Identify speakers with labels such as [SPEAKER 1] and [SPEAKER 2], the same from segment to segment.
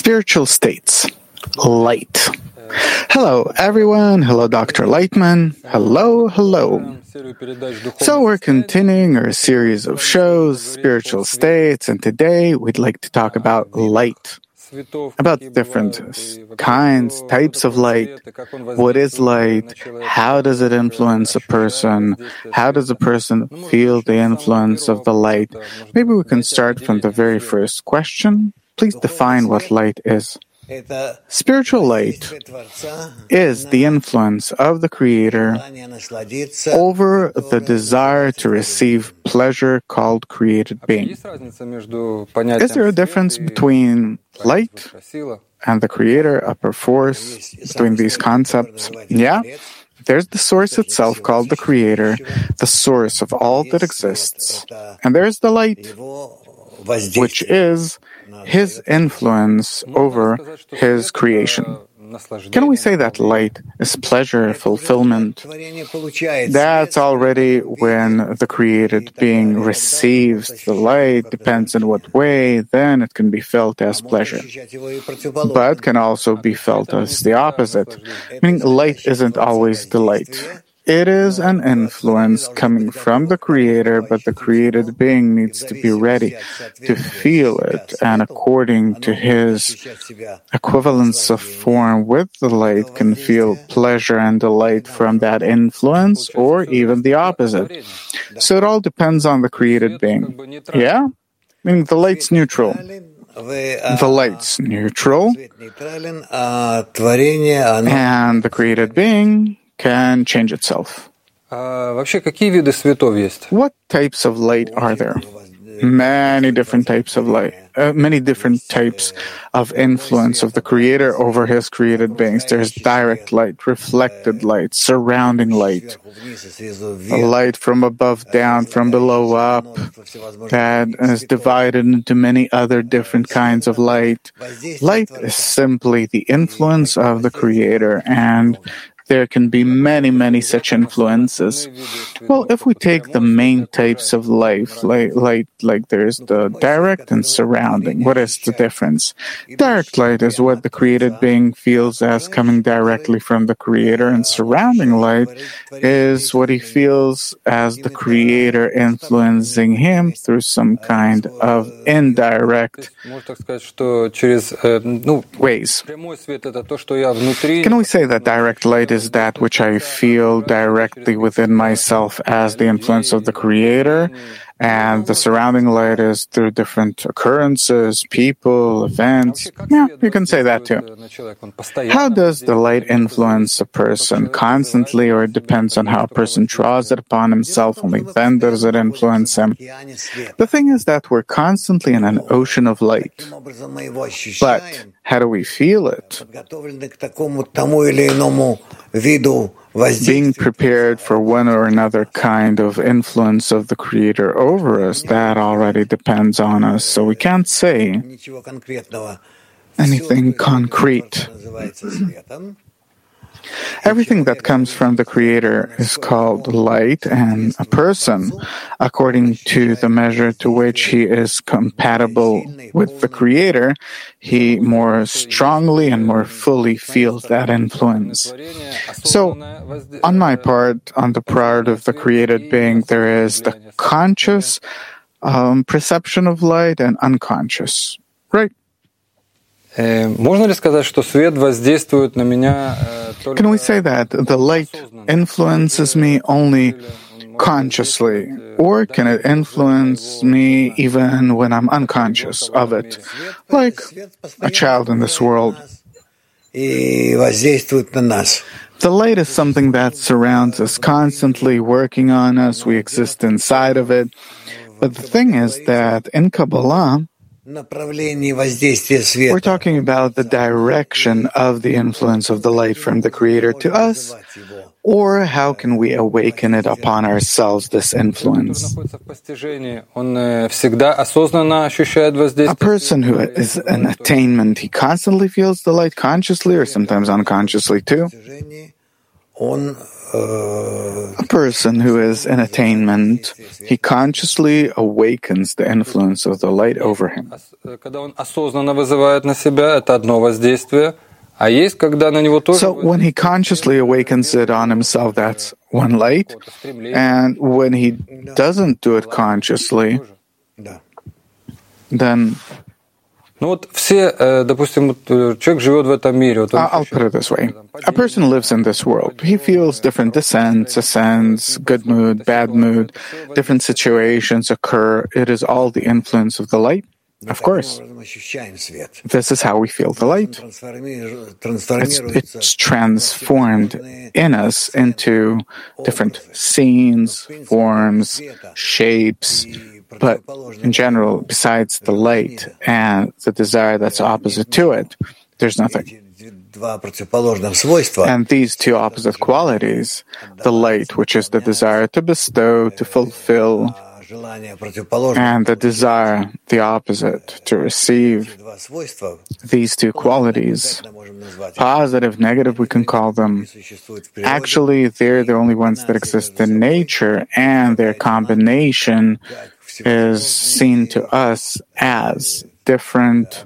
[SPEAKER 1] Spiritual states. Light. Hello, everyone. Hello, Dr. Laitman. Hello, hello. So, we're continuing our series of shows, spiritual states, and today we'd like to talk about light. About different kinds, types of light. What is light? How does it influence a person? How does a person feel the influence of the light? Maybe we can start from the very first question. Please define what light is. Spiritual light is the influence of the Creator over the desire to receive pleasure called created being. Is there a difference between light and the Creator, upper force, between these concepts? Yeah. There's the source itself called the Creator, the source of all that exists. And there's the light, which is his influence over his creation. Can we say that light is pleasure, fulfillment? That's already when the created being receives the light, depends in what way, then it can be felt as pleasure. But can also be felt as the opposite, meaning light isn't always the light. It is an influence coming from the Creator, but the created being needs to be ready to feel it, and according to his equivalence of form with the light, can feel pleasure and delight from that influence, or even the opposite. So it all depends on the created being. Yeah? Meaning the light's neutral. The light's neutral, and the created being can change itself. What types of light are there? Many different types of light, uh, many different types of influence of the Creator over His created beings. There's direct light, reflected light, surrounding light, a light from above down, from below up, that is divided into many other different kinds of light. Light is simply the influence of the Creator, and there can be many, many such influences. Well, if we take the main types of life, like, like, like there's the direct and surrounding, what is the difference? Direct light is what the created being feels as coming directly from the creator, and surrounding light is what he feels as the creator influencing him through some kind of indirect ways. Can we say that direct light is is that which I feel directly within myself as the influence of the Creator, and the surrounding light is through different occurrences, people, events. Yeah, you can say that too. How does the light influence a person constantly, or it depends on how a person draws it upon himself? Only then does it influence him. The thing is that we're constantly in an ocean of light. But how do we feel it? Being prepared for one or another kind of influence of the Creator over us, that already depends on us. So we can't say anything concrete. Everything that comes from the Creator is called light, and a person, according to the measure to which he is compatible with the Creator, he more strongly and more fully feels that influence. So, on my part, on the part of the created being, there is the conscious um, perception of light and unconscious, right?
[SPEAKER 2] Можно ли сказать, что свет воздействует на меня
[SPEAKER 1] Can we say that the light influences me only consciously, or can it influence me even when I'm unconscious of it, like a child in this world? The light is something that surrounds us, constantly working on us. We exist inside of it. But the thing is that in Kabbalah, we're talking about the direction of the influence of the light from the Creator to us, or how can we awaken it upon ourselves, this influence? A person who is in attainment, he constantly feels the light consciously or sometimes unconsciously too. A person who is in attainment, he consciously awakens the influence of the light over him. So when he consciously awakens it on himself, that's one light. And when he doesn't do it consciously, then
[SPEAKER 2] Ну вот все, допустим, человек живет в этом мире. Вот
[SPEAKER 1] I'll put it this way. A person lives in this world. He feels different descents, ascents, good mood, bad mood, different situations occur. It is all the influence of the light. Of course. This is how we feel the light. It's, it's transformed in us into different scenes, forms, shapes, but in general, besides the light and the desire that's opposite to it, there's nothing. And these two opposite qualities, the light, which is the desire to bestow, to fulfill, and the desire, the opposite, to receive, these two qualities, positive, negative, we can call them, actually, they're the only ones that exist in nature, and their combination is seen to us as different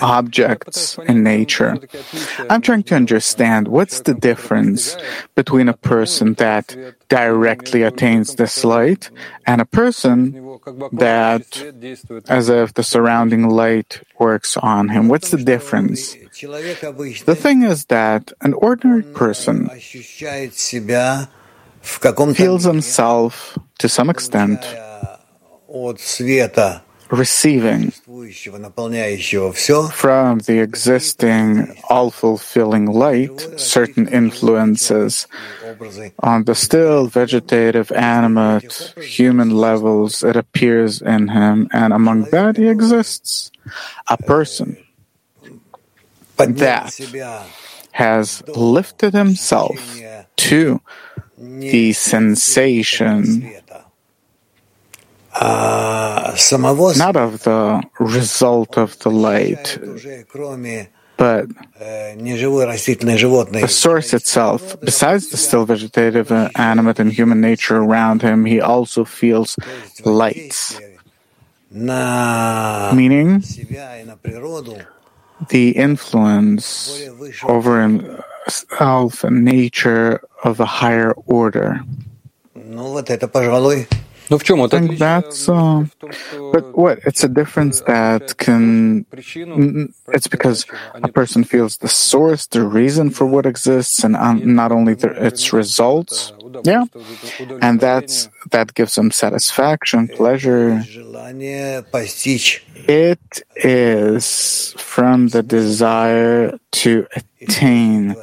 [SPEAKER 1] objects in nature. I'm trying to understand what's the difference between a person that directly attains this light and a person that, as if the surrounding light works on him. What's the difference? The thing is that an ordinary person feels himself, to some extent, receiving from the existing all fulfilling light certain influences on the still vegetative, animate, human levels. It appears in him, and among that, he exists a person that has lifted himself to the sensation. not of the result of the light, but the source itself. Besides the still vegetative, uh, animate, and human nature around him, he also feels lights. Meaning, the influence over himself and nature of a higher order.
[SPEAKER 2] Ну в чем
[SPEAKER 1] I think that's, uh, but what? It's a difference that can, it's because a person feels the source, the reason for what exists, and um, not only the, its results. Yeah. And that's, that gives them satisfaction, pleasure. It is from the desire to attain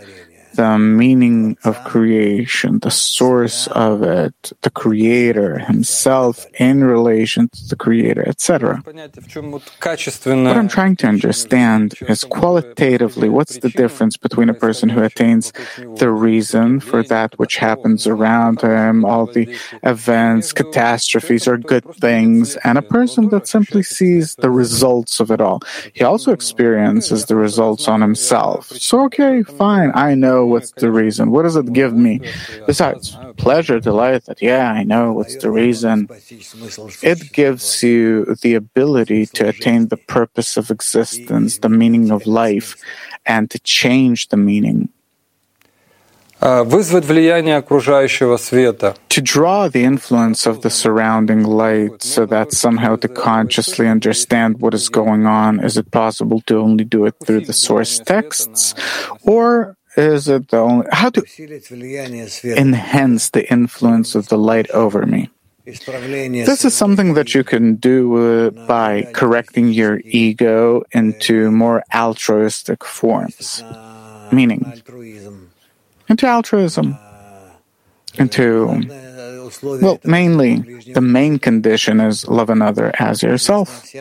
[SPEAKER 1] the meaning of creation, the source of it, the creator himself in relation to the creator, etc. What I'm trying to understand is qualitatively what's the difference between a person who attains the reason for that which happens around him, all the events, catastrophes, or good things, and a person that simply sees the results of it all. He also experiences the results on himself. So, okay, fine, I know what's the reason. What does it give me? Besides pleasure, delight, that, yeah, I know what's the reason. It gives you the ability to attain the purpose of existence, the meaning of life, and to change the meaning.
[SPEAKER 2] Вызвать влияние окружающего света.
[SPEAKER 1] To draw the influence of the surrounding light so that somehow to consciously understand what is going on, is it possible to only do it through the source texts? Or is it the only, how to enhance the influence of the light over me? This is something that you can do uh, by correcting your ego into more altruistic forms, meaning into altruism, into, well, mainly the main condition is love another as yourself,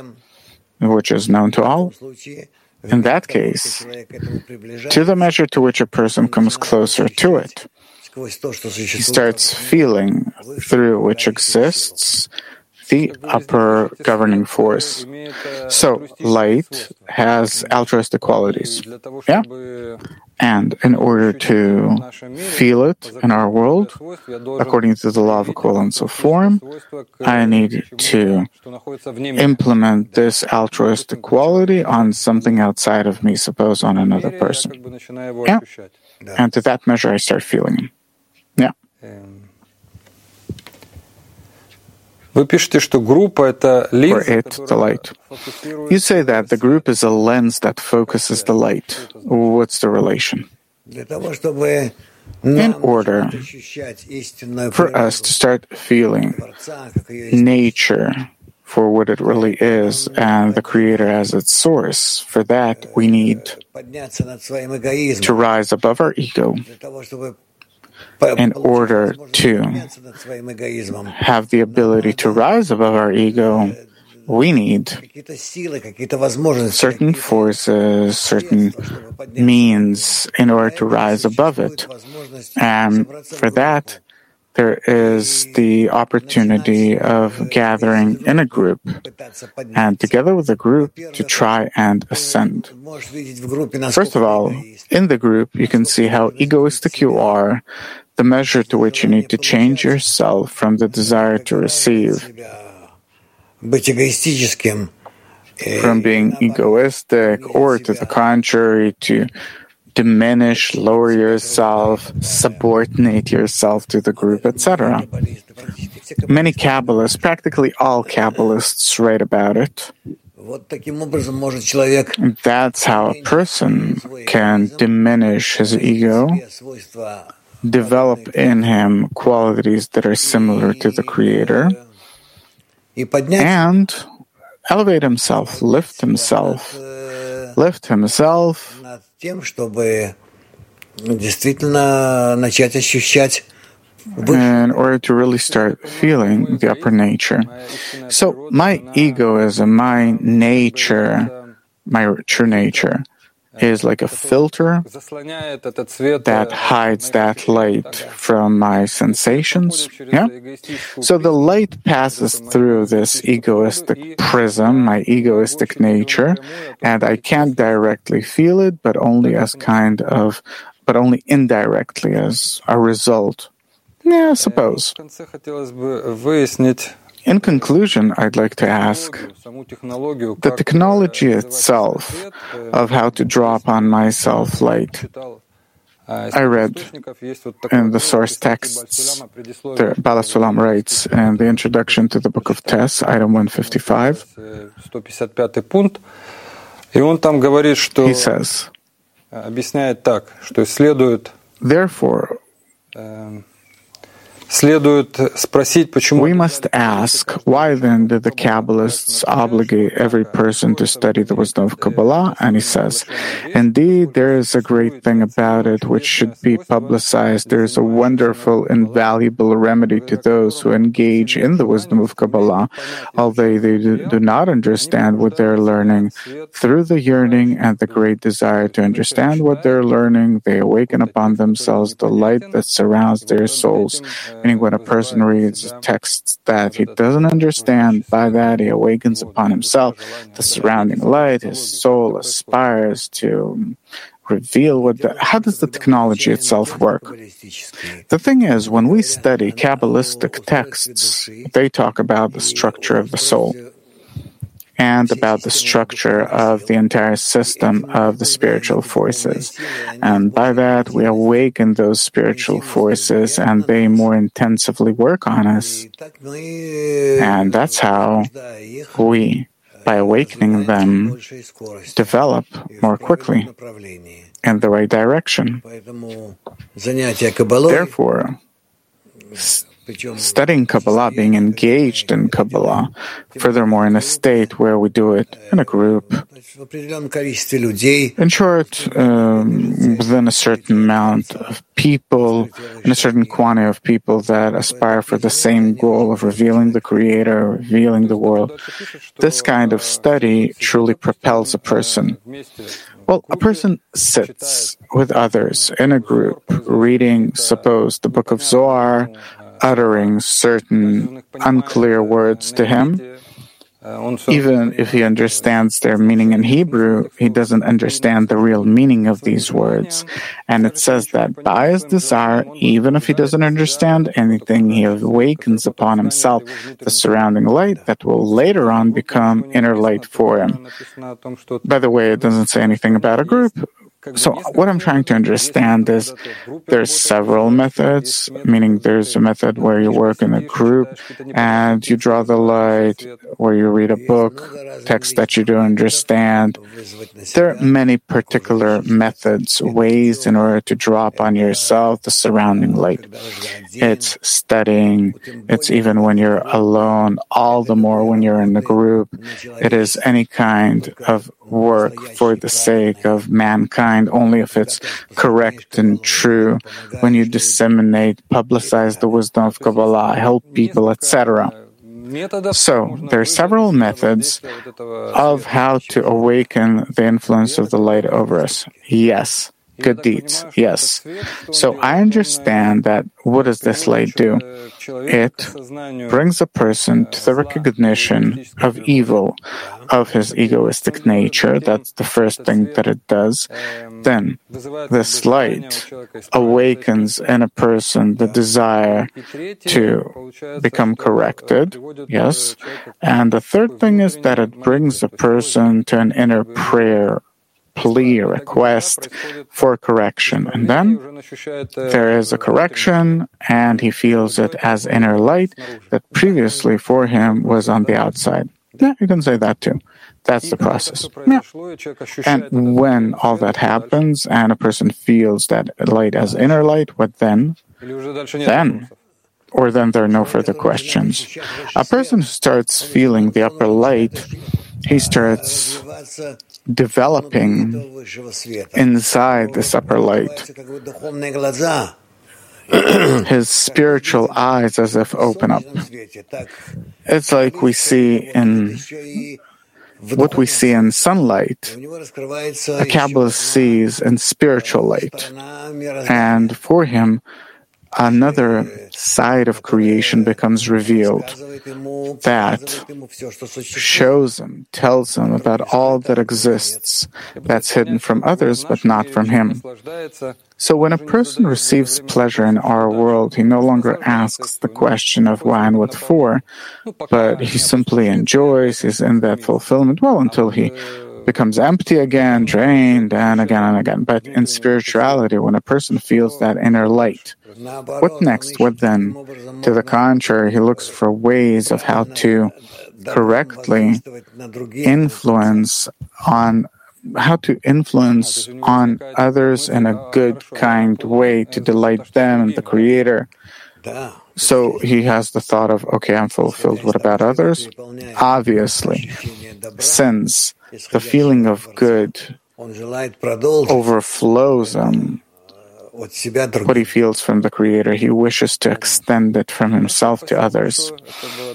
[SPEAKER 1] which is known to all. In that case, to the measure to which a person comes closer to it, he starts feeling through which exists the upper governing force. So, light has altruistic qualities. Yeah? And in order to feel it in our world, according to the law of equivalence of form, I need to implement this altruistic quality on something outside of me, suppose on another person. Yeah. And to that measure, I start feeling. Yeah.
[SPEAKER 2] Вы пишете, что группа — это
[SPEAKER 1] For it, the light. You say that the group is a lens that focuses the light. What's the relation? In order for us to start feeling nature for what it really is and the Creator as its source, for that we need to rise above our ego in order to have the ability to rise above our ego, we need certain forces, certain means in order to rise above it. And for that, there is the opportunity of gathering in a group and together with a group to try and ascend. First of all, in the group, you can see how egoistic you are, the measure to which you need to change yourself from the desire to receive, from being egoistic, or to the contrary, to diminish, lower yourself, subordinate yourself to the group, etc. Many Kabbalists, practically all Kabbalists, write about it. That's how a person can diminish his ego, develop in him qualities that are similar to the Creator, and elevate himself, lift himself, left himself. In order to really start feeling the upper nature. So my egoism, my nature, my true nature, is like a filter that hides that light from my sensations. Yeah? So the light passes through this egoistic prism, my egoistic nature, and I can't directly feel it, but only as kind of, but only indirectly as a result. Yeah, I suppose. In conclusion, I'd like to ask the technology itself of how to draw upon myself light. I read in the source texts, the Baal HaSulam writes in the introduction to the book of TES, item 155. He says, Therefore, we must ask, why then did the Kabbalists obligate every person to study the wisdom of Kabbalah? And he says, indeed, there is a great thing about it which should be publicized. There is a wonderful, invaluable remedy to those who engage in the wisdom of Kabbalah, although they do not understand what they're learning. Through the yearning and the great desire to understand what they're learning, they awaken upon themselves the light that surrounds their souls Meaning, when a person reads texts that he doesn't understand, by that he awakens upon himself the surrounding light. His soul aspires to reveal what the, how does the technology itself work? The thing is, when we study Kabbalistic texts, they talk about the structure of the soul and about the structure of the entire system of the spiritual forces. And by that, we awaken those spiritual forces and they more intensively work on us. And that's how we, by awakening them, develop more quickly in the right direction. Therefore, studying Kabbalah, being engaged in Kabbalah, furthermore, in a state where we do it in a group. In short, um, within a certain amount of people, in a certain quantity of people that aspire for the same goal of revealing the Creator, revealing the world, this kind of study truly propels a person. Well, a person sits with others in a group reading, suppose, the book of Zohar, uttering certain unclear words to him, Even if he understands their meaning in Hebrew, he doesn't understand the real meaning of these words. And it says that by his desire, even if he doesn't understand anything, he awakens upon himself the surrounding light that will later on become inner light for him. By the way, it doesn't say anything about a group. So what I'm trying to understand is there's several methods, meaning there's a method where you work in a group and you draw the light, where you read a book, text that you don't understand. There are many particular methods, ways in order to draw upon yourself the surrounding light. It's studying. It's even when you're alone, all the more when you're in a group. It is any kind of work for the sake of mankind only if it's correct and true. When you disseminate, publicize the wisdom of Kabbalah, help people, etc. So, there are several methods of how to awaken the influence of the light over us. Yes good deeds. Yes. So I understand that what does this light do? It brings a person to the recognition of evil, of his egoistic nature. That's the first thing that it does. Then this light awakens in a person the desire to become corrected. Yes. And the third thing is that it brings a person to an inner prayer plea, request for correction. And then there is a correction, and he feels it as inner light that previously for him was on the outside. Yeah, you can say that too. That's the process. Yeah. And when all that happens and a person feels that light as inner light, what then? Then or then there are no further questions. A person who starts feeling the upper light, he starts developing inside this upper light. His spiritual eyes as if open up. It's like we see in what we see in sunlight, a Kabbalist sees in spiritual light. And for him, another side of creation becomes revealed that shows him, tells him about all that exists that's hidden from others but not from him. So when a person receives pleasure in our world, he no longer asks the question of why and what for, but he simply enjoys, he's in that fulfillment, well, until he becomes empty again, drained, and again and again. But in spirituality, when a person feels that inner light, what next? What then? To the contrary, he looks for ways of how to correctly influence on how to influence on others in a good, kind way to delight them and the Creator. So he has the thought of, okay, I'm fulfilled. What about others? Obviously, since the feeling of good overflows him, what he feels from the Creator, he wishes to extend it from himself to others.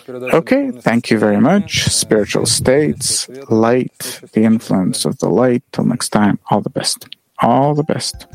[SPEAKER 1] Okay, thank you very much. Spiritual states, light, the influence of the light. Till next time, all the best. All the best.